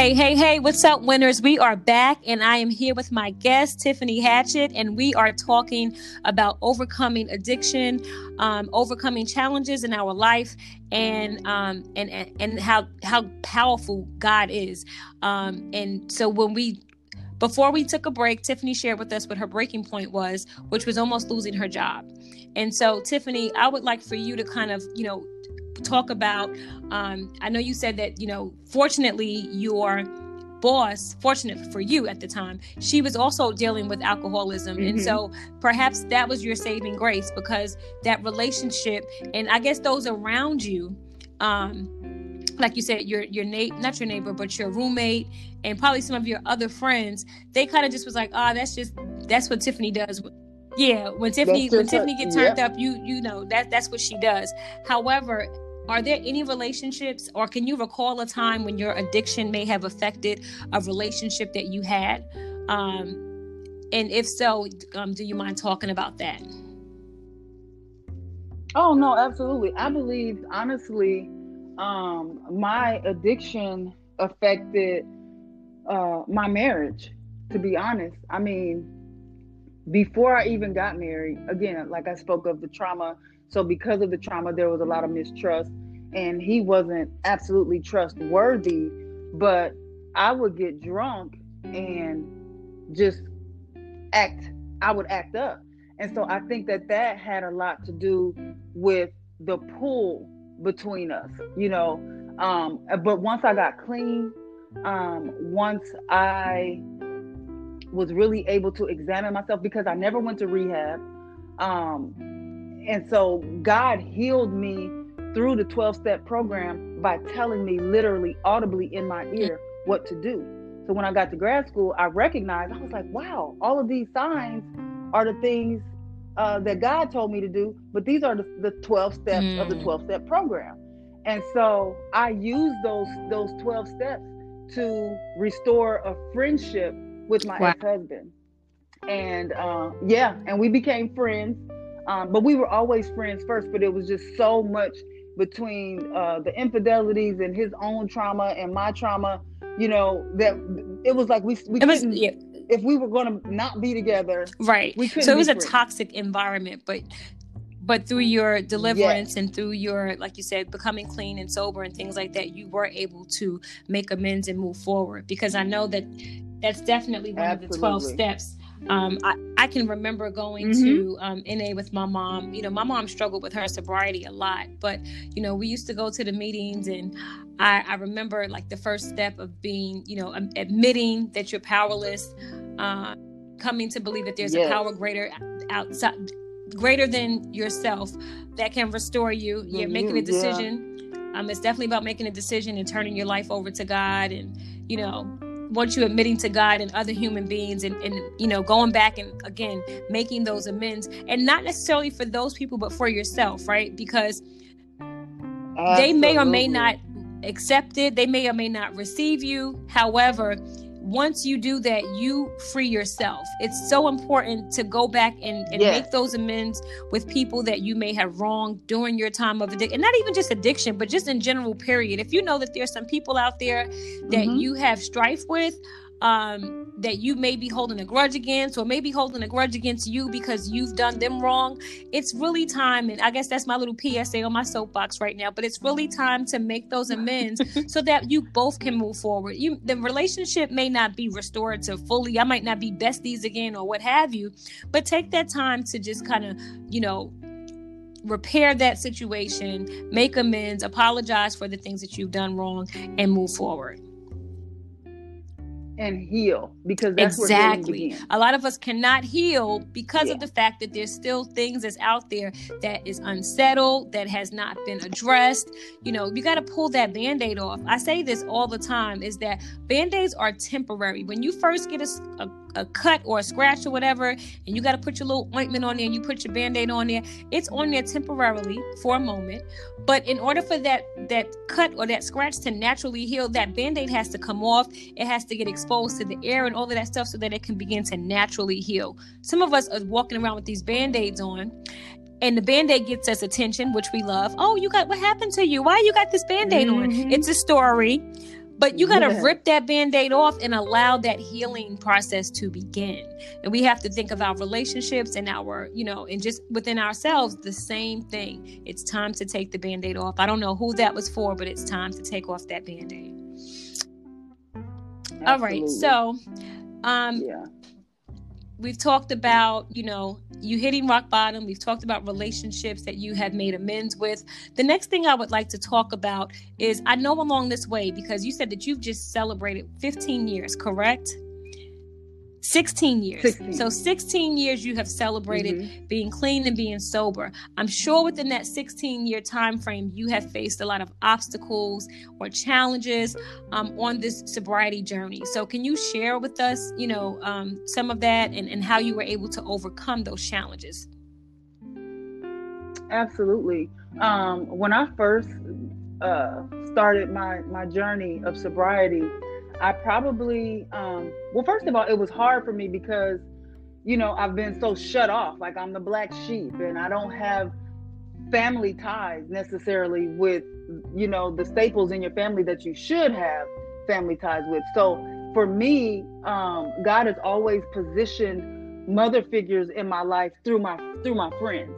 Hey, hey, hey, what's up, winners? We are back, and I am here with my guest, Tiffany Hatchett, and we are talking about overcoming addiction, um, overcoming challenges in our life, and um, and and how how powerful God is. Um, and so when we before we took a break, Tiffany shared with us what her breaking point was, which was almost losing her job. And so, Tiffany, I would like for you to kind of, you know, talk about um, i know you said that you know fortunately your boss fortunate for you at the time she was also dealing with alcoholism mm-hmm. and so perhaps that was your saving grace because that relationship and i guess those around you um like you said your your na- not your neighbor but your roommate and probably some of your other friends they kind of just was like ah oh, that's just that's what tiffany does yeah when tiffany when tiffany get turned yeah. up you you know that that's what she does however are there any relationships, or can you recall a time when your addiction may have affected a relationship that you had? Um, and if so, um, do you mind talking about that? Oh no, absolutely. I believe honestly, um, my addiction affected uh, my marriage. To be honest, I mean, before I even got married, again, like I spoke of the trauma so because of the trauma, there was a lot of mistrust, and he wasn't absolutely trustworthy. But I would get drunk and just act. I would act up, and so I think that that had a lot to do with the pull between us. You know, um, but once I got clean, um, once I was really able to examine myself because I never went to rehab. Um, and so God healed me through the 12 step program by telling me literally audibly in my ear what to do. So when I got to grad school, I recognized, I was like, wow, all of these signs are the things uh, that God told me to do, but these are the, the 12 steps mm. of the 12 step program. And so I used those those 12 steps to restore a friendship with my wow. ex-husband. And uh, yeah, and we became friends um, but we were always friends first, but it was just so much between uh, the infidelities and his own trauma and my trauma, you know, that it was like we, we was, couldn't, yeah. if we were going to not be together. Right. We couldn't so it was a toxic environment, but but through your deliverance yes. and through your like you said becoming clean and sober and things like that you were able to make amends and move forward because i know that that's definitely one Absolutely. of the 12 steps um, I, I can remember going mm-hmm. to um, NA with my mom. You know, my mom struggled with her sobriety a lot, but you know, we used to go to the meetings, and I, I remember like the first step of being, you know, admitting that you're powerless, uh, coming to believe that there's yes. a power greater outside, greater than yourself that can restore you. You're making a decision. Yeah. Um, it's definitely about making a decision and turning your life over to God, and you know once you're admitting to God and other human beings and, and you know going back and again making those amends. And not necessarily for those people but for yourself right? Because Absolutely. they may or may not accept it. They may or may not receive you. However once you do that, you free yourself. It's so important to go back and, and yes. make those amends with people that you may have wronged during your time of addiction. And not even just addiction, but just in general, period. If you know that there's some people out there that mm-hmm. you have strife with, um, that you may be holding a grudge against, or maybe holding a grudge against you because you've done them wrong. It's really time, and I guess that's my little PSA on my soapbox right now. But it's really time to make those amends so that you both can move forward. You, the relationship may not be restored to fully. I might not be besties again, or what have you. But take that time to just kind of, you know, repair that situation, make amends, apologize for the things that you've done wrong, and move forward and heal because that's exactly. a lot of us cannot heal because yeah. of the fact that there's still things that's out there that is unsettled that has not been addressed. You know you got to pull that band-aid off. I say this all the time is that band-aids are temporary. When you first get a, a a cut or a scratch or whatever, and you got to put your little ointment on there and you put your band-aid on there, it's on there temporarily for a moment. But in order for that that cut or that scratch to naturally heal, that band-aid has to come off. It has to get exposed to the air and all of that stuff so that it can begin to naturally heal. Some of us are walking around with these band-aids on and the band-aid gets us attention which we love oh you got what happened to you why you got this band-aid mm-hmm. on it's a story but you got to yeah. rip that band-aid off and allow that healing process to begin. And we have to think of our relationships and our you know and just within ourselves the same thing. It's time to take the band-aid off. I don't know who that was for but it's time to take off that band-aid. Absolutely. all right so um yeah we've talked about you know you hitting rock bottom. We've talked about relationships that you have made amends with. The next thing i would like to talk about is i know along this way because you said that you've just celebrated 15 years correct 16 years. 16. So 16 years you have celebrated mm-hmm. being clean and being sober. I'm sure within that 16 year time frame you have faced a lot of obstacles or challenges um, on this sobriety journey. So can you share with us, you know, um, some of that and, and how you were able to overcome those challenges? Absolutely. Um, when I first uh, started my my journey of sobriety, I probably, um, well, first of all, it was hard for me because, you know, I've been so shut off. Like I'm the black sheep and I don't have family ties necessarily with, you know, the staples in your family that you should have family ties with. So for me, um, God has always positioned mother figures in my life through my through my friends.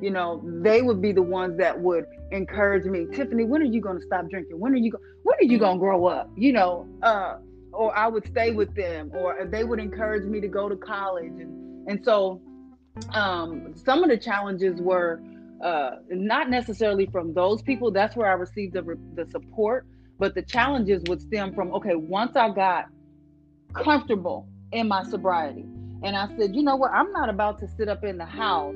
You know, they would be the ones that would encourage me, Tiffany, when are you going to stop drinking? When are you go- when are you going to grow up? You know, uh, or I would stay with them, or they would encourage me to go to college, and and so um, some of the challenges were uh, not necessarily from those people. That's where I received the the support, but the challenges would stem from okay, once I got comfortable in my sobriety, and I said, you know what, I'm not about to sit up in the house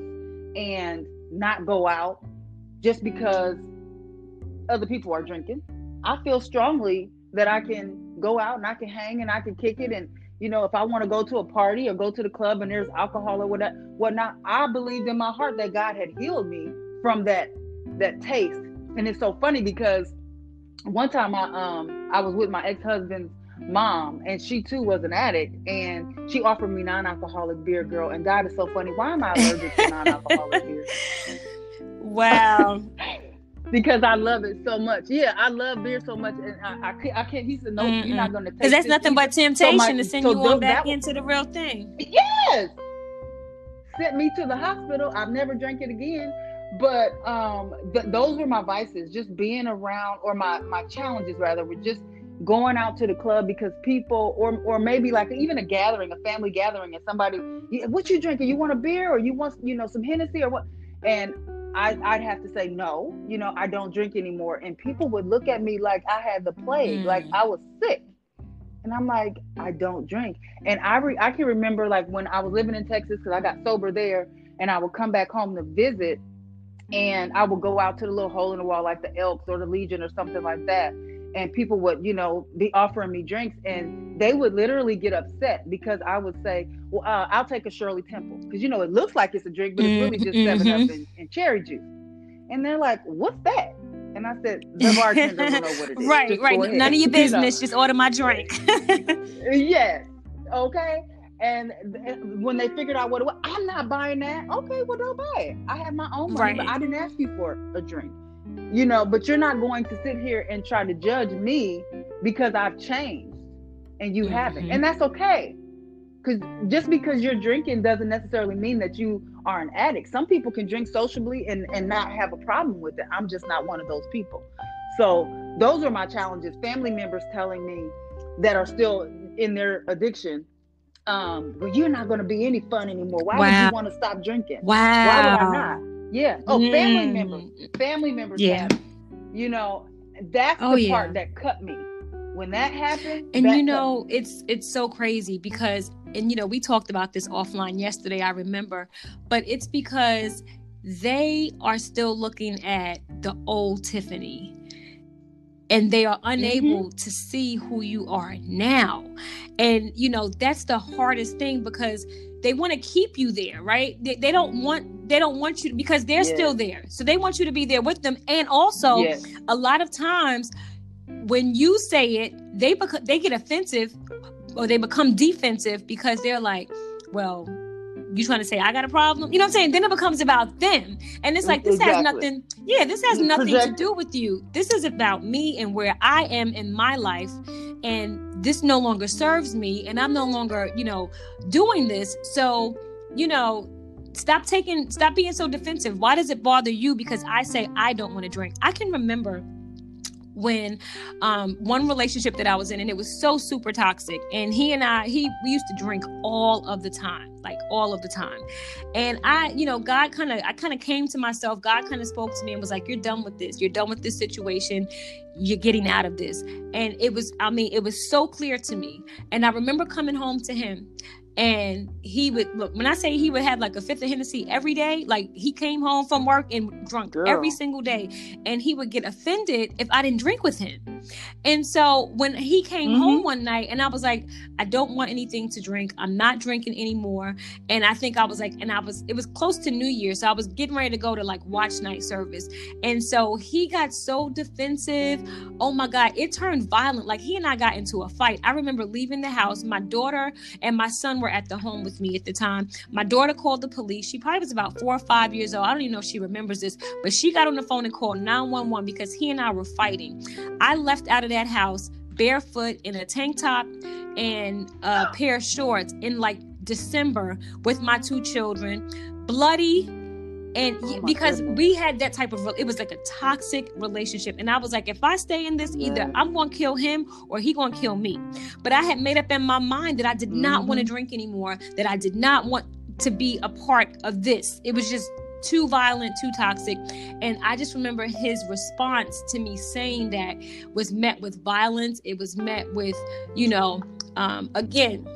and not go out just because other people are drinking. I feel strongly that I can go out and I can hang and I can kick it. And, you know, if I want to go to a party or go to the club and there's alcohol or whatnot, whatnot, I believed in my heart that God had healed me from that that taste. And it's so funny because one time I um I was with my ex-husband's mom and she too was an addict and she offered me non-alcoholic beer girl and God is so funny. Why am I allergic to non-alcoholic beer? Wow. because I love it so much. Yeah, I love beer so much, and I, I, can't, I can't. He said, "No, Mm-mm. you're not going to Because that's nothing but temptation so my, to send so you on back into the real thing. Yes, sent me to the hospital. I've never drank it again. But um, th- those were my vices. Just being around, or my my challenges rather, were just going out to the club because people, or or maybe like even a gathering, a family gathering, and somebody, what you drinking? You want a beer, or you want you know some Hennessy, or what? And I, would have to say no, you know, I don't drink anymore. And people would look at me like I had the plague, mm. like I was sick. And I'm like, I don't drink. And I re- I can remember like when I was living in Texas because I got sober there, and I would come back home to visit, and I would go out to the little hole in the wall like the Elks or the Legion or something like that, and people would you know be offering me drinks and they would literally get upset because i would say well uh, i'll take a shirley temple. Because you know it looks like it's a drink but it's really just mm-hmm. 7 up and, and, cherry juice. And they're like what's that? And i said the bartender will know what it is. Right just right. none of your business you know? just order my drink. Yes. Okay? And when they figured out what it was, I'm not buying that. Okay, well, don't buy it. I have my own money, right. but I didn't ask you for a drink you know but you're not going to sit here and try to judge me because i've changed and you mm-hmm. haven't and that's okay because just because you're drinking doesn't necessarily mean that you are an addict. Some people can drink sociably and and not have a problem with it. I'm just not one of those people. So those are my challenges. Family members telling me that are still in their addiction um well you're not going to be any fun anymore. Why wow. would you want to stop drinking? Wow why would i not yeah. Oh, mm. family members. Family members. Yeah. Have, you know, that's oh, the part that cut me. When that happened, and you know, it's it's so crazy because, and you know, we talked about this offline yesterday. I remember, but it's because they are still looking at the old Tiffany and they are unable mm-hmm. to see who you are now. And you know, that's the hardest thing because they want to keep you there right they, they, don't want they don't want you because they're yeah. still there so they want you to be there with them and also yeah. a lot of times when you say it they become they get offensive or they become defensive because they're like well you trying to say I got a problem? You know what I'm saying? Then it becomes about them. And it's like this exactly. has nothing, yeah, this has nothing to do with you. This is about me and where I am in my life. And this no longer serves me. And I'm no longer, you know, doing this. So, you know, stop taking stop being so defensive. Why does it bother you? Because I say I don't want to drink. I can remember when um, one relationship that I was in, and it was so super toxic. And he and I, he we used to drink all of the time, like all of the time. And I, you know, God kind of, I kind of came to myself. God kind of spoke to me and was like, "You're done with this. You're done with this situation. You're getting out of this." And it was, I mean, it was so clear to me. And I remember coming home to him and he would look when I say he would have like a fifth of Hennessy every day, like he came home from work and drunk Girl. every single day, and he would get offended if I didn't drink with him. And so when he came mm-hmm. home one night, and I was like, I don't want anything to drink. I'm not drinking anymore. And I think I was like, and I was, it was close to New Year, so I was getting ready to go to like watch night service, and so he got so defensive. Oh my God, it turned violent. Like he and I got into a fight. I remember leaving the house. My daughter and my son were at the home with me at the time. My daughter called the police. She probably was about four or five years old. I don't even know if she remembers this, but she got on the phone and called 911 because he and I were fighting. I left out of that house barefoot in a tank top and a pair of shorts in like December with my two children, bloody and oh because goodness. we had that type of it was like a toxic relationship. And i was like if i stay in this either i'm gonna kill him or he gonna kill me. But i had made up in my mind that i did not mm-hmm. want to drink anymore that i did not want to be a part of this. It was just too violent too toxic. And i just remember his response to me saying that was met with violence. It was met with you know um, again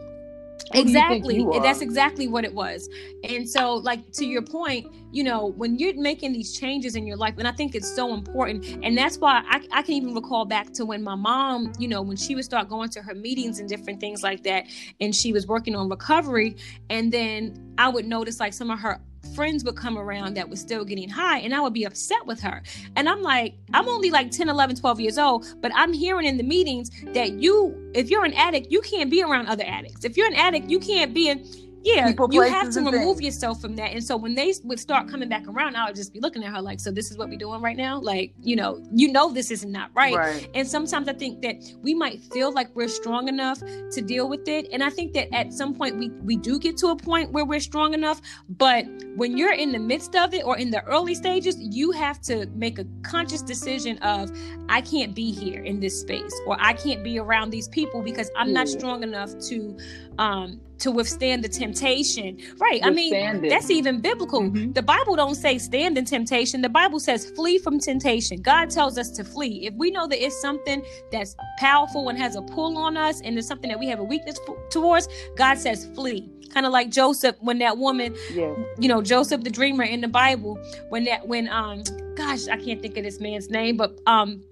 exactly. that's exactly what it was. And so like to your point you know when you're making these changes in your life and i think it's so important and that's why I, I can even recall back to when my mom you know when she would start going to her meetings and different things like that and she was working on recovery and then i would notice like some of her friends would come around that was still getting high and I would be upset with her. And I'm like, I'm only like 10, 11, 12 years old, but I'm hearing in the meetings that you, if you're an addict, you can't be around other addicts. If you're an addict, you can't be in yeah, People, you have to remove things. yourself from that. And so when they would start coming back around, I would just be looking at her like, so this is what we're doing right now? Like, you know, you know this is not right. right. And sometimes I think that we might feel like we're strong enough to deal with it. And I think that at some point we we do get to a point where we're strong enough. But when you're in the midst of it or in the early stages, you have to make a conscious decision of I can't be here in this space or I can't be around these people because I'm not strong enough to um to withstand the temptation. Right. Withstand I mean, it. that's even biblical. Mm-hmm. The Bible don't say stand in temptation. The Bible says flee from temptation. God tells us to flee. If we know that it's something that's powerful and has a pull on us and it's something that we have a weakness towards, God says flee. Kind of like Joseph when that woman, yeah. you know, Joseph the dreamer in the Bible, when that when um gosh, I can't think of this man's name, but um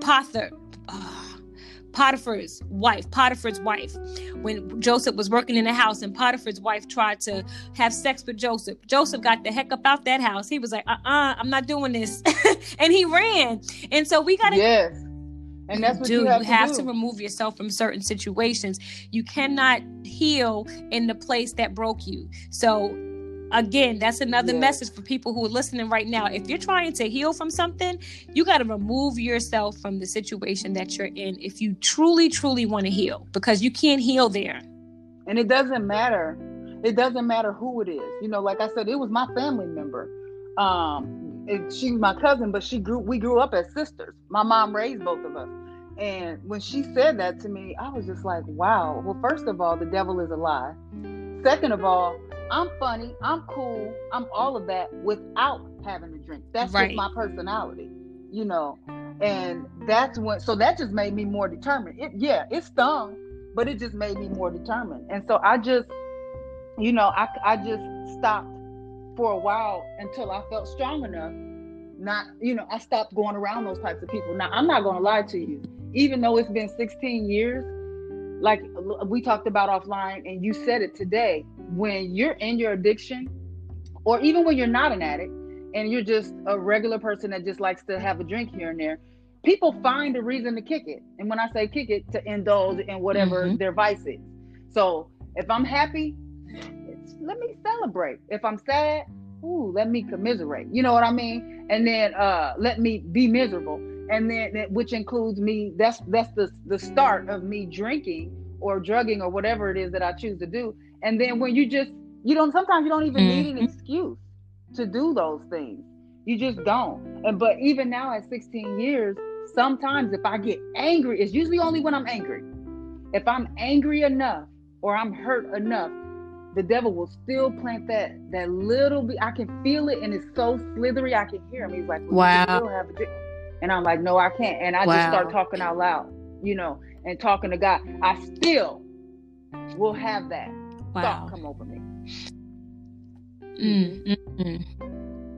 Potter. Uh, Potiphar's wife, Potiphar's wife, when Joseph was working in the house and Potiphar's wife tried to have sex with Joseph. Joseph got the heck up out that house. He was like, uh uh-uh, uh, i am not doing this. and he ran. And so we got to. Yes. And that's what do. you have, you have to, to, remove yourself from certain situations. You cannot heal in the place that broke you. So again that's another yeah. message for people who are listening right now. If you're trying to heal from something you got to remove yourself from the situation that you're in if you truly truly want to heal because you can't heal there. And it doesn't matter. It doesn't matter who it is. You know like i said it was my family member. Um it, she's my cousin but she grew we grew up as sisters. My mom raised both of us. And when she said that to me i was just like wow. Well first of all the devil is a lie. Second of all I'm funny, I'm cool, I'm all of that without having a drink. That's right. just my personality, you know. And that's when so that just made me more determined. It yeah, it stung, but it just made me more determined. And so I just, you know, I I just stopped for a while until I felt strong enough. Not, you know, I stopped going around those types of people. Now I'm not gonna lie to you, even though it's been 16 years, like we talked about offline and you said it today when you're in your addiction or even when you're not an addict and you're just a regular person that just likes to have a drink here and there people find a reason to kick it and when i say kick it to indulge in whatever mm-hmm. their vice is so if i'm happy let me celebrate. If I'm sad, ooh, let me commiserate. You know what I mean? And then uh let me be miserable. And then which includes me, that's that's the the start of me drinking or drugging or whatever it is that I choose to do. And then when you just you don't sometimes you don't even mm-hmm. need an mm-hmm. excuse to do those things. You just don't. And but even now at 16 years, sometimes if I get angry, it's usually only when I'm angry. If I'm angry enough or I'm hurt enough, the devil will still plant that that little bit. I can feel it, and it's so slithery. I can hear him. He's like, "Wow." And I'm like, "No, I can't." And I wow. just start talking out loud, you know, and talking to God. I still will have that wow. thought come over me. Mm,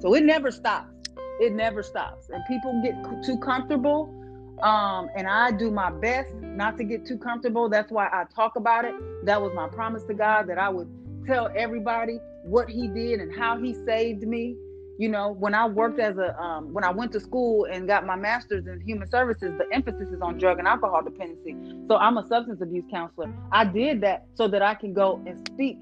So it never stops. It never stops, and people get too comfortable. Um, and I do my best not to get too comfortable. That's why I talk about it. That was my promise to God that I would tell everybody what he did and how he saved me. You know, when I worked as a, um, when I went to school and got my master's in human services, the emphasis is on drug and alcohol dependency. So I'm a substance abuse counselor. I did that so that I can go and speak.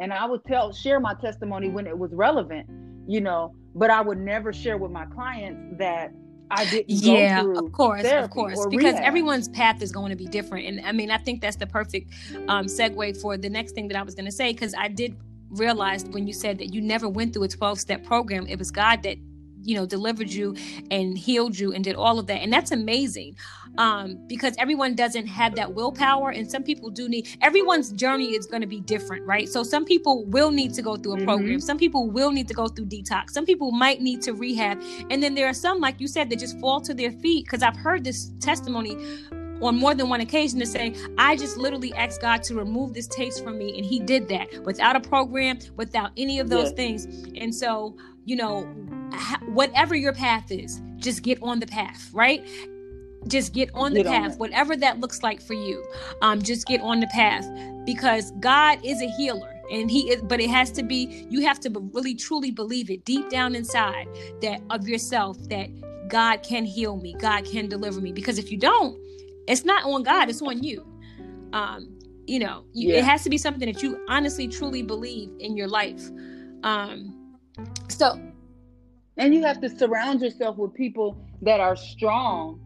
And I would tell, share my testimony when it was relevant, you know, but I would never share with my clients that I didn't yeah, of course, of course, because rehab. everyone's path is going to be different. And I mean, I think that's the perfect um, segue for the next thing that I was going to say, because I did realize when you said that you never went through a 12 step program, it was God that you know delivered you and healed you and did all of that. And that's amazing um, because everyone doesn't have that willpower and some people do need everyone's journey is going to be different right? So some people will need to go through a program. Mm-hmm. some people will need to go through detox. Some people might need to rehab. And then there are some like you said that just fall to their feet because i've heard this testimony on more than one occasion to say, I just literally asked God to remove this taste from me. And He did that without a program, without any of those things. And so, you know, whatever your path is, just get on the path, right? Just get on the get path, on whatever that looks like for you. Um, just get on the path because God is a healer and he is but it has to be you have to really truly believe it deep down inside that of yourself that god can heal me god can deliver me because if you don't it's not on god it's on you. Um you know you, yeah. it has to be something that you honestly truly believe in your life. Um so and you have to surround yourself with people that are strong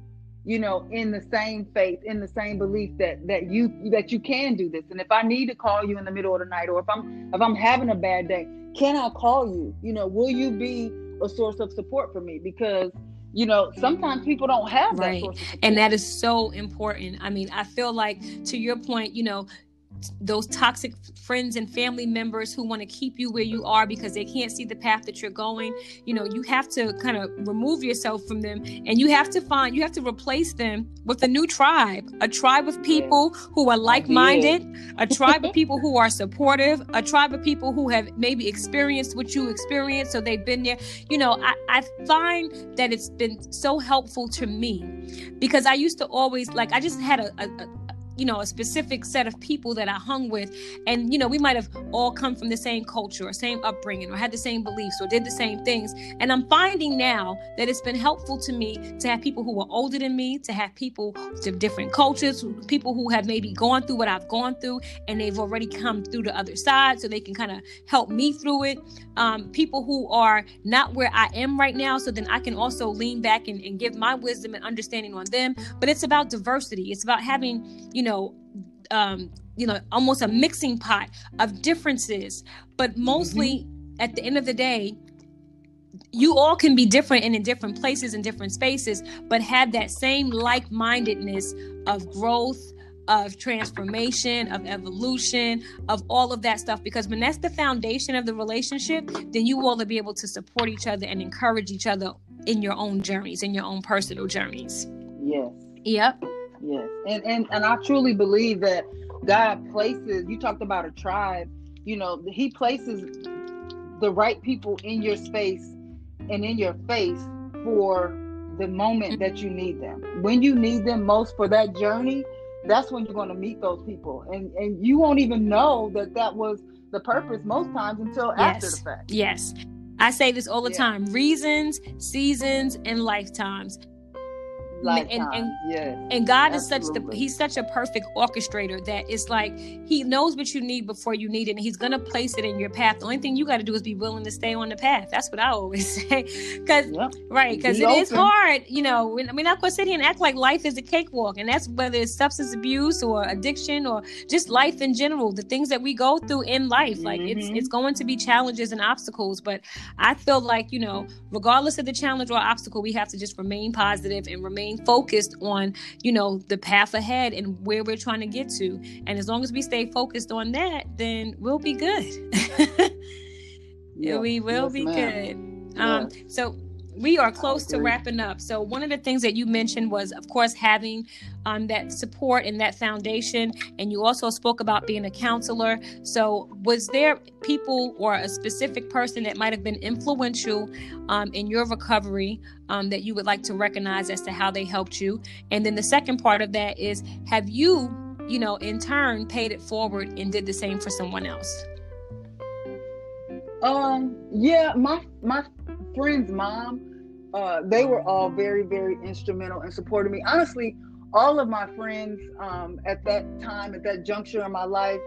you know in the same faith in the same belief that that you that you can do this. And if i need to call you in the middle of the night or if i'm if i'm having a bad day can i call you? You know will you be a source of support for me? Because you know sometimes people don't have that and that is so important. I mean i feel like to your point you know those toxic friends and family members who want to keep you where you are because they can't see the path that you're going. You know you have to kind of remove yourself from them and you have to find you have to replace them with a new tribe a tribe of people who are like-minded a tribe of people who are supportive a tribe of people who have maybe experienced what you experienced so they've been there. You know i, I find that it's been so helpful to me because i used to always like i just had a, a, you know a specific set of people that i hung with. And you know we might have all come from the same culture or same upbringing or had the same beliefs or did the same things. And i'm finding now that it's been helpful to me to have people who are older than me to have people of different cultures people who have maybe gone through what i've gone through and they've already come through the other side so they can kind of help me through it. Um, people who are not where i am right now so then i can also lean back and, and give my wisdom and understanding on them. But it's about diversity. It's about having you know know, um, you know, almost a mixing pot of differences. But mostly mm-hmm. at the end of the day, you all can be different and in different places and different spaces, but have that same like mindedness of growth, of transformation, of evolution, of all of that stuff. Because when that's the foundation of the relationship, then you all will be able to support each other and encourage each other in your own journeys, in your own personal journeys. Yes. Yep. Yes. And and and I truly believe that God places you talked about a tribe, you know, he places the right people in your space and in your face for the moment that you need them. When you need them most for that journey, that's when you're going to meet those people and and you won't even know that that was the purpose most times until yes. after the fact. Yes. I say this all the yeah. time reasons, seasons, and lifetimes. And, and, yes. and God Absolutely. is such the he's such a perfect orchestrator that it's like he knows what you need before you need it and he's gonna place it in your path. The only thing you gotta do is be willing to stay on the path. That's what I always say. Cause yep. right, because it open. is hard, you know. We're not gonna sit here and act like life is a cakewalk, and that's whether it's substance abuse or addiction or just life in general, the things that we go through in life. Like mm-hmm. it's it's going to be challenges and obstacles. But I feel like, you know, regardless of the challenge or obstacle, we have to just remain positive and remain focused on, you know, the path ahead and where we're trying to get to. And as long as we stay focused on that, then we'll be good. yeah, we will yes, be ma'am. good. Um, so we are close to wrapping up. So one of the things that you mentioned was, of course, having um, that support and that foundation. And you also spoke about being a counselor. So was there people or a specific person that might have been influential um, in your recovery um, that you would like to recognize as to how they helped you? And then the second part of that is, have you, you know, in turn, paid it forward and did the same for someone else? Um, yeah, my my friend's mom, uh, they were all very, very instrumental in supporting me. Honestly, all of my friends um, at that time, at that juncture in my life,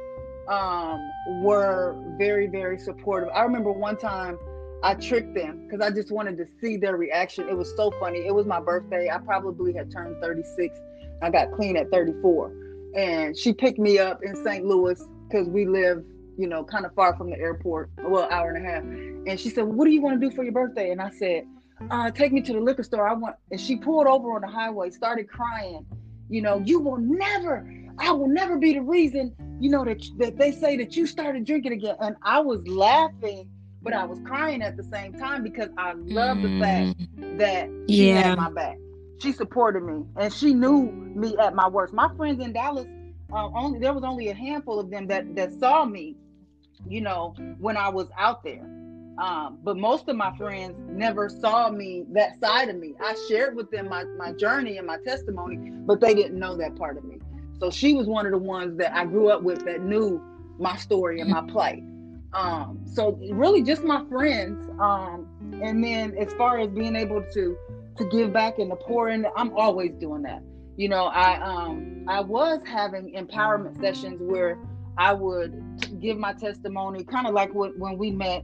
um, were very, very supportive. I remember one time I tricked them because I just wanted to see their reaction. It was so funny. It was my birthday. I probably had turned 36. I got clean at 34. And she picked me up in St. Louis because we live you know, kind of far from the airport, well, hour and a half. And she said, What do you want to do for your birthday? And I said, uh, Take me to the liquor store. I want, and she pulled over on the highway, started crying. You know, you will never, I will never be the reason, you know, that, that they say that you started drinking again. And I was laughing, but I was crying at the same time because I love the fact mm. that she yeah. had my back. She supported me and she knew me at my worst. My friends in Dallas, uh, only there was only a handful of them that that saw me you know, when I was out there. Um, but most of my friends never saw me that side of me. I shared with them my, my journey and my testimony, but they didn't know that part of me. So she was one of the ones that I grew up with that knew my story and my plight. Um, so really just my friends. Um, and then as far as being able to to give back and to pour in, I'm always doing that. You know, I um I was having empowerment sessions where I would give my testimony, kind of like when we met,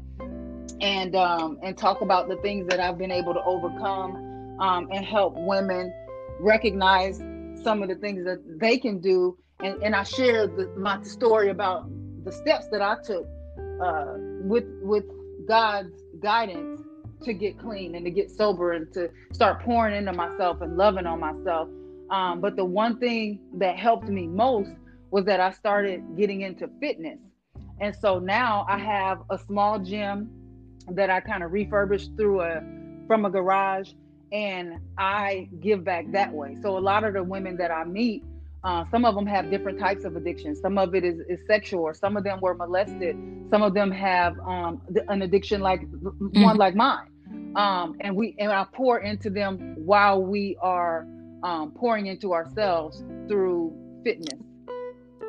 and um, and talk about the things that I've been able to overcome, um, and help women recognize some of the things that they can do. And, and I shared the, my story about the steps that I took uh, with with God's guidance to get clean and to get sober and to start pouring into myself and loving on myself. Um, but the one thing that helped me most was that I started getting into fitness. And so now I have a small gym that I kind of refurbished through a from a garage and I give back that way. So a lot of the women that I meet, uh, some of them have different types of addictions. Some of it is, is sexual, or some of them were molested. Some of them have um, an addiction like mm-hmm. one like mine. Um, and we and I pour into them while we are um, pouring into ourselves through fitness.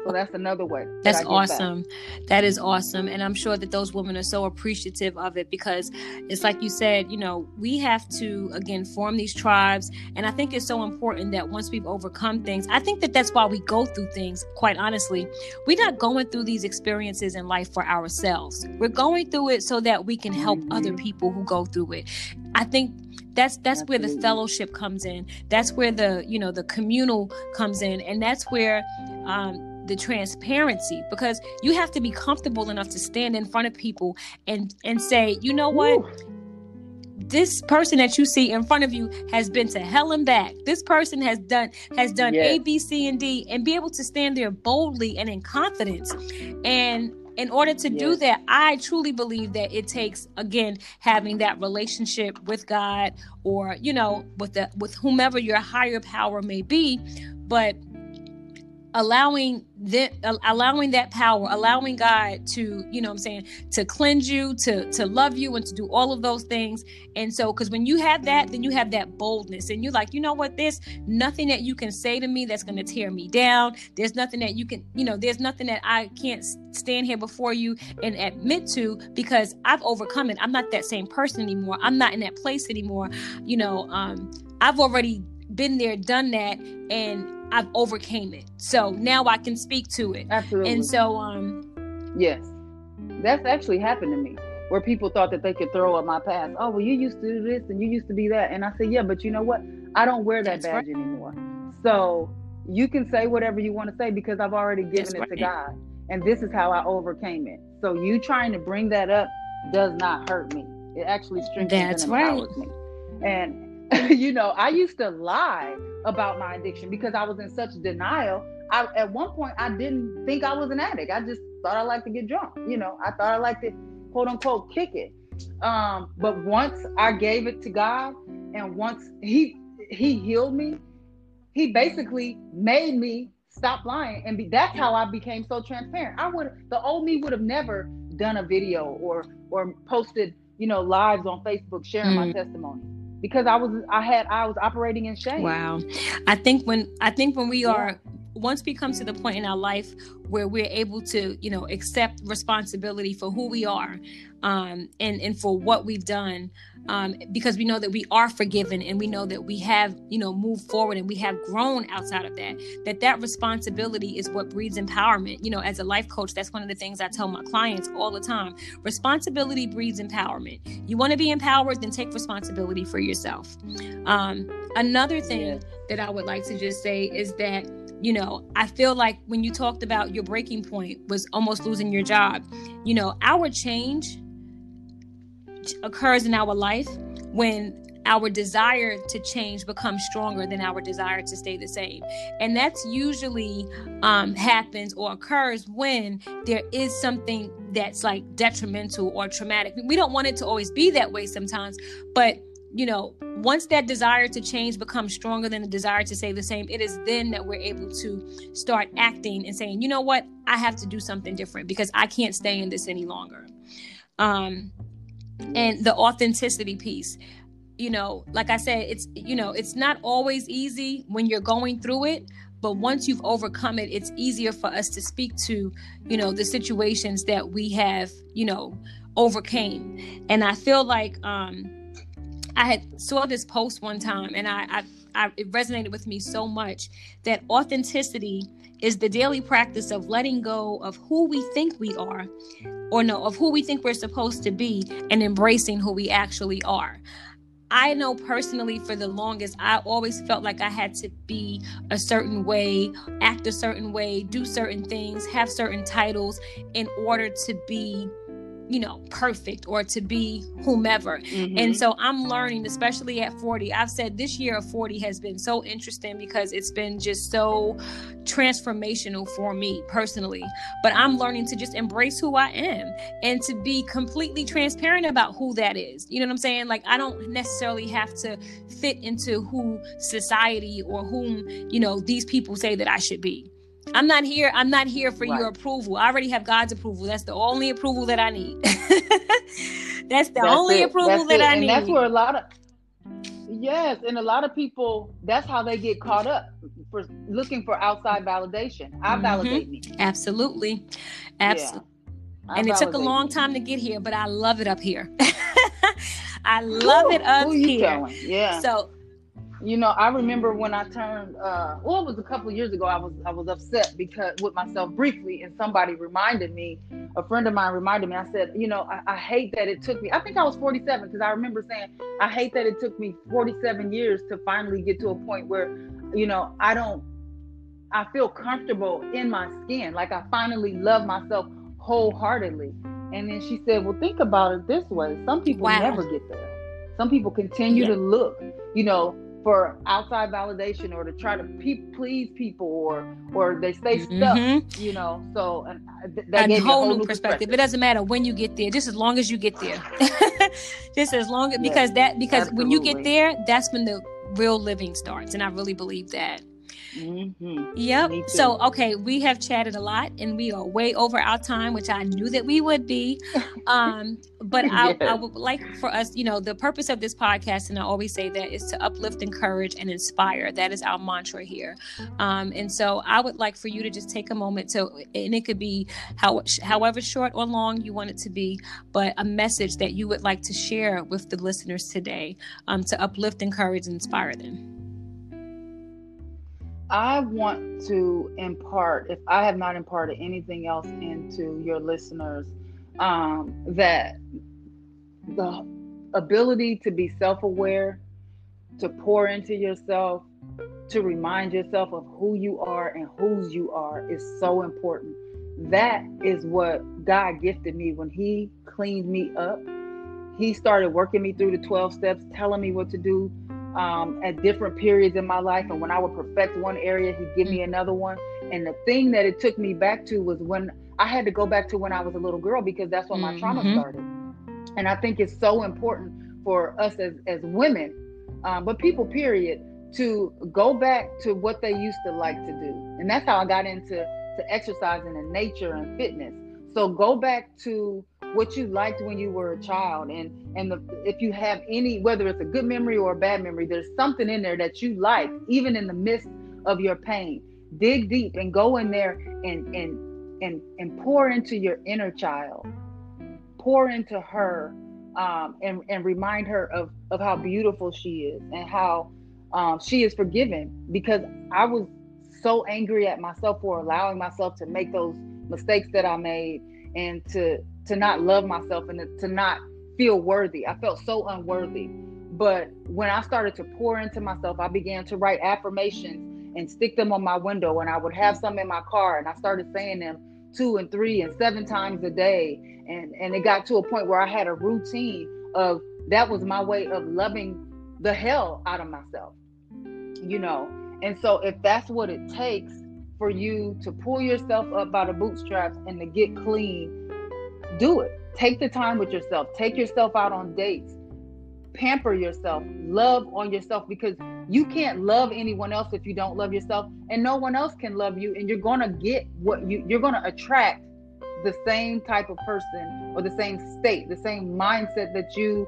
So that's another way. That that's awesome. That is awesome. And I'm sure that those women are so appreciative of it because it's like you said, you know, we have to, again, form these tribes. And I think it's so important that once we've overcome things, I think that that's why we go through things, quite honestly. We're not going through these experiences in life for ourselves, we're going through it so that we can help mm-hmm. other people who go through it. I think that's that's Absolutely. where the fellowship comes in that's where the you know the communal comes in and that's where um the transparency because you have to be comfortable enough to stand in front of people and and say, you know what? Ooh. This person that you see in front of you has been to hell and back. This person has done has done yes. A, B, C, and D, and be able to stand there boldly and in confidence. And in order to yes. do that, I truly believe that it takes again having that relationship with God or you know with the with whomever your higher power may be, but allowing that allowing that power allowing god to you know i'm saying to cleanse you to to love you and to do all of those things. And so because when you have that then you have that boldness and you're like you know what? There's nothing that you can say to me that's going to tear me down. There's nothing that you can you know there's nothing that i can't stand here before you and admit to because i've overcome it. I'm not that same person anymore. I'm not in that place anymore. You know um i've already been there, done that, and I've overcame it. So now I can speak to it. Absolutely. And so, um, yes, that's actually happened to me where people thought that they could throw up my past. Oh, well, you used to do this and you used to be that. And I said, yeah, but you know what? I don't wear that That's badge right. anymore. So you can say whatever you want to say because I've already given That's it to. God. And this is how I overcame it. So you trying to bring that up does not hurt me. It actually strengthens That's and right. empowers me. And you know, I used to lie about my addiction because I was in such denial. I at one point I didn't think I was an addict. I just thought I liked to get drunk. You know, I thought I liked to quote unquote kick it. Um, but once I gave it to God and once he he healed me, he basically made me stop lying and be, that's how I became so transparent. I would the old me would have never done a video or or posted, you know, lives on Facebook sharing my Mm. testimony because I was I had I was operating in shame. Wow. I think when I think when we Yeah. are once we come to the point in our life where we're able to, you know, accept responsibility for who we are, um, and and for what we've done, um, because we know that we are forgiven and we know that we have, you know, moved forward and we have grown outside of that. That that responsibility is what breeds empowerment. You know, as a life coach, that's one of the things I tell my clients all the time. Responsibility breeds empowerment. You want to be empowered, then take responsibility for yourself. Um, another thing Yes. that I would like to just say is that, you know, I feel like when you talked about your breaking point was almost losing your job, you know, our change occurs in our life when our desire to change becomes stronger than our desire to stay the same. And that's usually um, happens or occurs when there is something that's like detrimental or traumatic. We don't want it to always be that way sometimes but you know once that desire to change becomes stronger than the desire to stay the same it is then that we're able to start acting and saying you know what? I have to do something different because i can't stay in this any longer. Um and the authenticity piece. You know like i said it's you know it's not always easy when you're going through it but once you've overcome it it's easier for us to speak to you know the situations that we have you know overcame. And i feel like um i had saw this post one time and i i, I it resonated with me so much that authenticity is the daily practice of letting go of who we think we are or no of who we think we're supposed to be and embracing who we actually are. I know personally for the longest, I always felt like I had to be a certain way, act a certain way, do certain things, have certain titles in order to be, you know, perfect or to be whomever. Mhm. And so I'm learning, especially at 40. I've said this year of 40 has been so interesting because it's been just so transformational for me personally. But I'm learning to just embrace who I am and to be completely transparent about who that is. You know what I'm saying? Like, I don't necessarily have to fit into who society or whom, you know, these people say that I should be. I'm not here. I'm not here for your approval. I already have God's approval. That's the only approval that I need. that's the That's only it. approval That's that it. I and need. that's where a lot of yes, and a lot of people that's how they get caught up for looking for outside validation. I Mhm. validate me. Absolutely. Absolutely. I and it took a long me. time to get here, but I love it up here. I love it up here. telling? Yeah. So You know, I remember when I turned uh well it was a couple of years ago I was I was upset because with myself briefly and somebody reminded me, a friend of mine reminded me, I said, you know, I, I hate that it took me I think I was 47 because I remember saying I hate that it took me 47 years to finally get to a point where, you know, I don't I feel comfortable in my skin. Like I finally love myself wholeheartedly. And then she said, Well think about it this way. Some people Wow. never get there. Some people continue Yeah. to look, you know, for outside validation or to try to pe- please people or or they stay stuck, Mhm. you know. So and I- th- that a gave me whole, new perspective. It doesn't matter when you get there, just as long as you get there. just as long as because that because when you get there, that's when the real living starts. And I really believe that. Mhm. Yep. So, okay, we have chatted a lot and we are way over our time, which I knew that we would be. Um, but I, I would like for us, you know, the purpose of this podcast, and I always say that, is to uplift, encourage, and inspire. That is our mantra here. Um, and so I would like for you to just take a moment to, and it could be how, however short or long you want it to be, but a message that you would like to share with the listeners today um, to uplift, encourage, and inspire them. I want to impart, if I have not imparted anything else into your listeners, um, that the ability to be self aware, to pour into yourself, to remind yourself of who you are and whose you are is so important. That is what God gifted me when He cleaned me up. He started working me through the 12 steps, telling me what to do um, at different periods in my life. And when I would perfect one area, He'd give me another one. And the thing that it took me back to was when I had to go back to when I was a little girl because that's when my mm-hmm. trauma started. And I think it's so important for us as, as women, um, but people, period, to go back to what they used to like to do. And that's how I got into to exercising and nature and fitness. So go back to what you liked when you were a child. And and the, if you have any whether it's a good memory or a bad memory there's something in there that you like even in the midst of your pain. Dig deep and go in there and and and and pour into your inner child. Pour into her um, and and remind her of of how beautiful she is and how um, she is forgiven. Because I was so angry at myself for allowing myself to make those mistakes that I made and to to not love myself and to not feel worthy. I felt so unworthy. But when I started to pour into myself, I began to write affirmations and stick them on my window. And I would have some in my car, and I started saying them two and three and seven times a day. And and it got to a point where I had a routine of that was my way of loving the hell out of myself you know. And so if that's what it takes for you to pull yourself up by the bootstraps and to get clean, do it. Take the time with yourself. Take yourself out on dates. Pamper yourself. Love on yourself because you can't love anyone else if you don't love yourself and no one else can love you and you're to get what you you're to attract the same type of person or the same state, the same mindset that you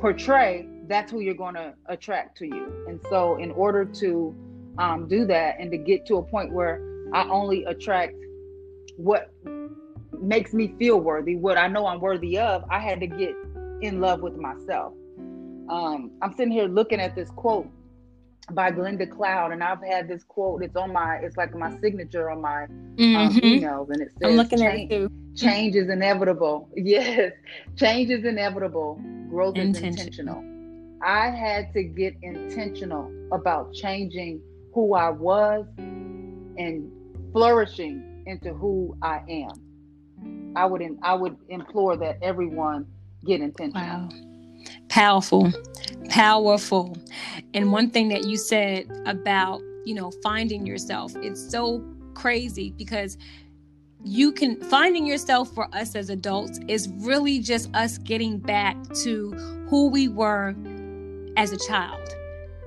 portray that's who you're to attract to you. And so, in order to um, do that and to get to a point where I only attract what makes me feel worthy, what I know I'm worthy of, I had to get in love with myself. Um, I'm sitting here looking at this quote by Glenda Cloud, and I've had this quote. It's on my, it's like my signature on my um, mm-hmm. um, emails, and it says, "I'm looking at it too. Change is inevitable. Yes, change is inevitable. Growth is intentional. I had to get intentional about changing who I was and flourishing into who I am. I would I would implore that everyone get intentional. Wow. Powerful. Powerful. And one thing that you said about, you know, finding yourself, it's so crazy because you can finding yourself for us as adults is really just us getting back to who we were as a child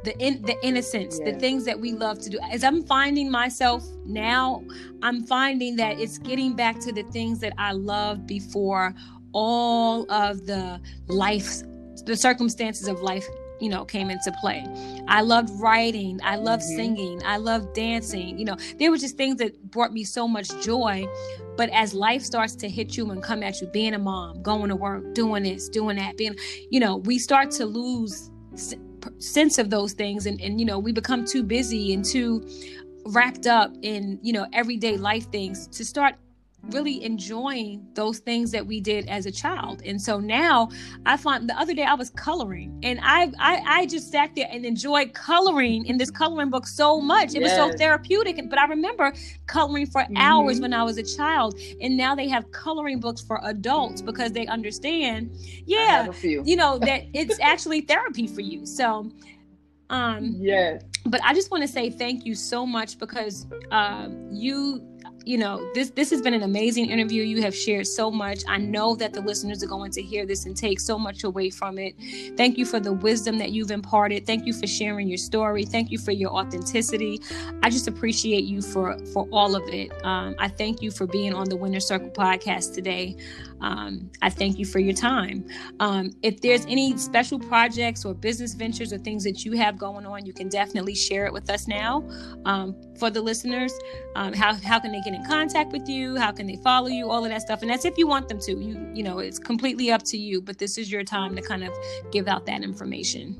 the in, the innocence the things that we love to do. As i'm finding myself now i'm finding that it's getting back to the things that i loved before all of the life the circumstances of life you know came into play. I loved writing. I loved mm-hmm. singing. I loved dancing. You know there were just things that brought me so much joy. But as life starts to hit you and come at you being a mom going to work doing this doing that being you know we start to lose sense of those things and, and you know we become too busy and too wrapped up in you know everyday life things to start really enjoying those things that we did as a child. And so now I find the other day I was coloring and I I, I just sat there and enjoyed coloring in this coloring book so much. It yes. was so therapeutic. But I remember coloring for mm-hmm. hours when I was a child. And now they have coloring books for adults because they understand, yeah, you know, that it's actually therapy for you. So um yes. But I just want to say thank you so much because um you you know this this has been an amazing interview. You have shared so much. I know that the listeners are going to hear this and take so much away from it. Thank you for the wisdom that you've imparted. Thank you for sharing your story. Thank you for your authenticity. I just appreciate you for for all of it. Um, i thank you for being on the winner circle podcast today um, I thank you for your time. Um, if there's any special projects or business ventures or things that you have going on, you can definitely share it with us now. Um, for the listeners, um, how how can they get in contact with you? How can they follow you? All of that stuff, and that's if you want them to. You you know, it's completely up to you. But this is your time to kind of give out that information.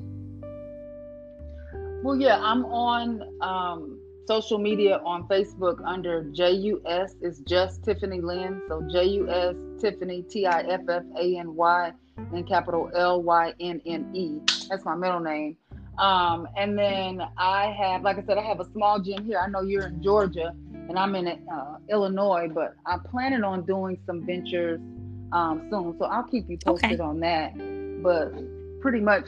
Well, yeah, I'm on um, social media on Facebook under JUS is just Tiffany Lynne. So JUS Tiffany T I F F A N Y and capital L Y N N E. That's my middle name. Um, and then I have, like I said, I have a small gym here. I know you're in Georgia and I'm in uh, Illinois, but I'm planning on doing some ventures um, soon. So I'll keep you posted okay. on that. But pretty much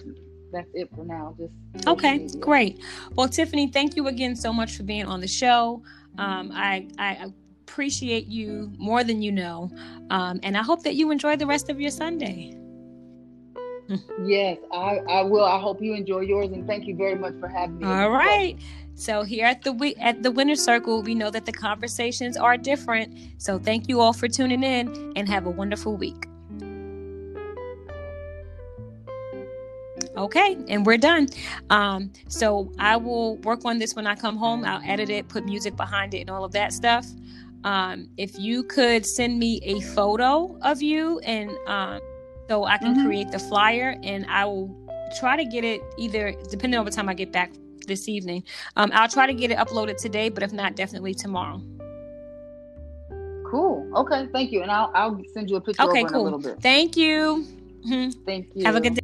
that's it for now. Just okay, great. Well, Tiffany, thank you again so much for being on the show. Um, I, I appreciate you more than you know, um, and I hope that you enjoy the rest of your Sunday. yes, I, I will. I hope you enjoy yours, and thank you very much for having me. All right. So here at the at the Winner Circle, we know that the conversations are different. So thank you all for tuning in, and have a wonderful week. Okay, and we're done. Um, so I will work on this when I come home. I'll edit it, put music behind it, and all of that stuff. Um, if you could send me a photo of you, and um, so I can mm-hmm. create the flyer, and I will try to get it either depending on the time I get back this evening. Um, I'll try to get it uploaded today, but if not, definitely tomorrow. Cool. Okay. Thank you, and I'll I'll send you a picture. In a little bit. Okay. cool. Thank you. Mm-hmm. Thank you. Have a good day.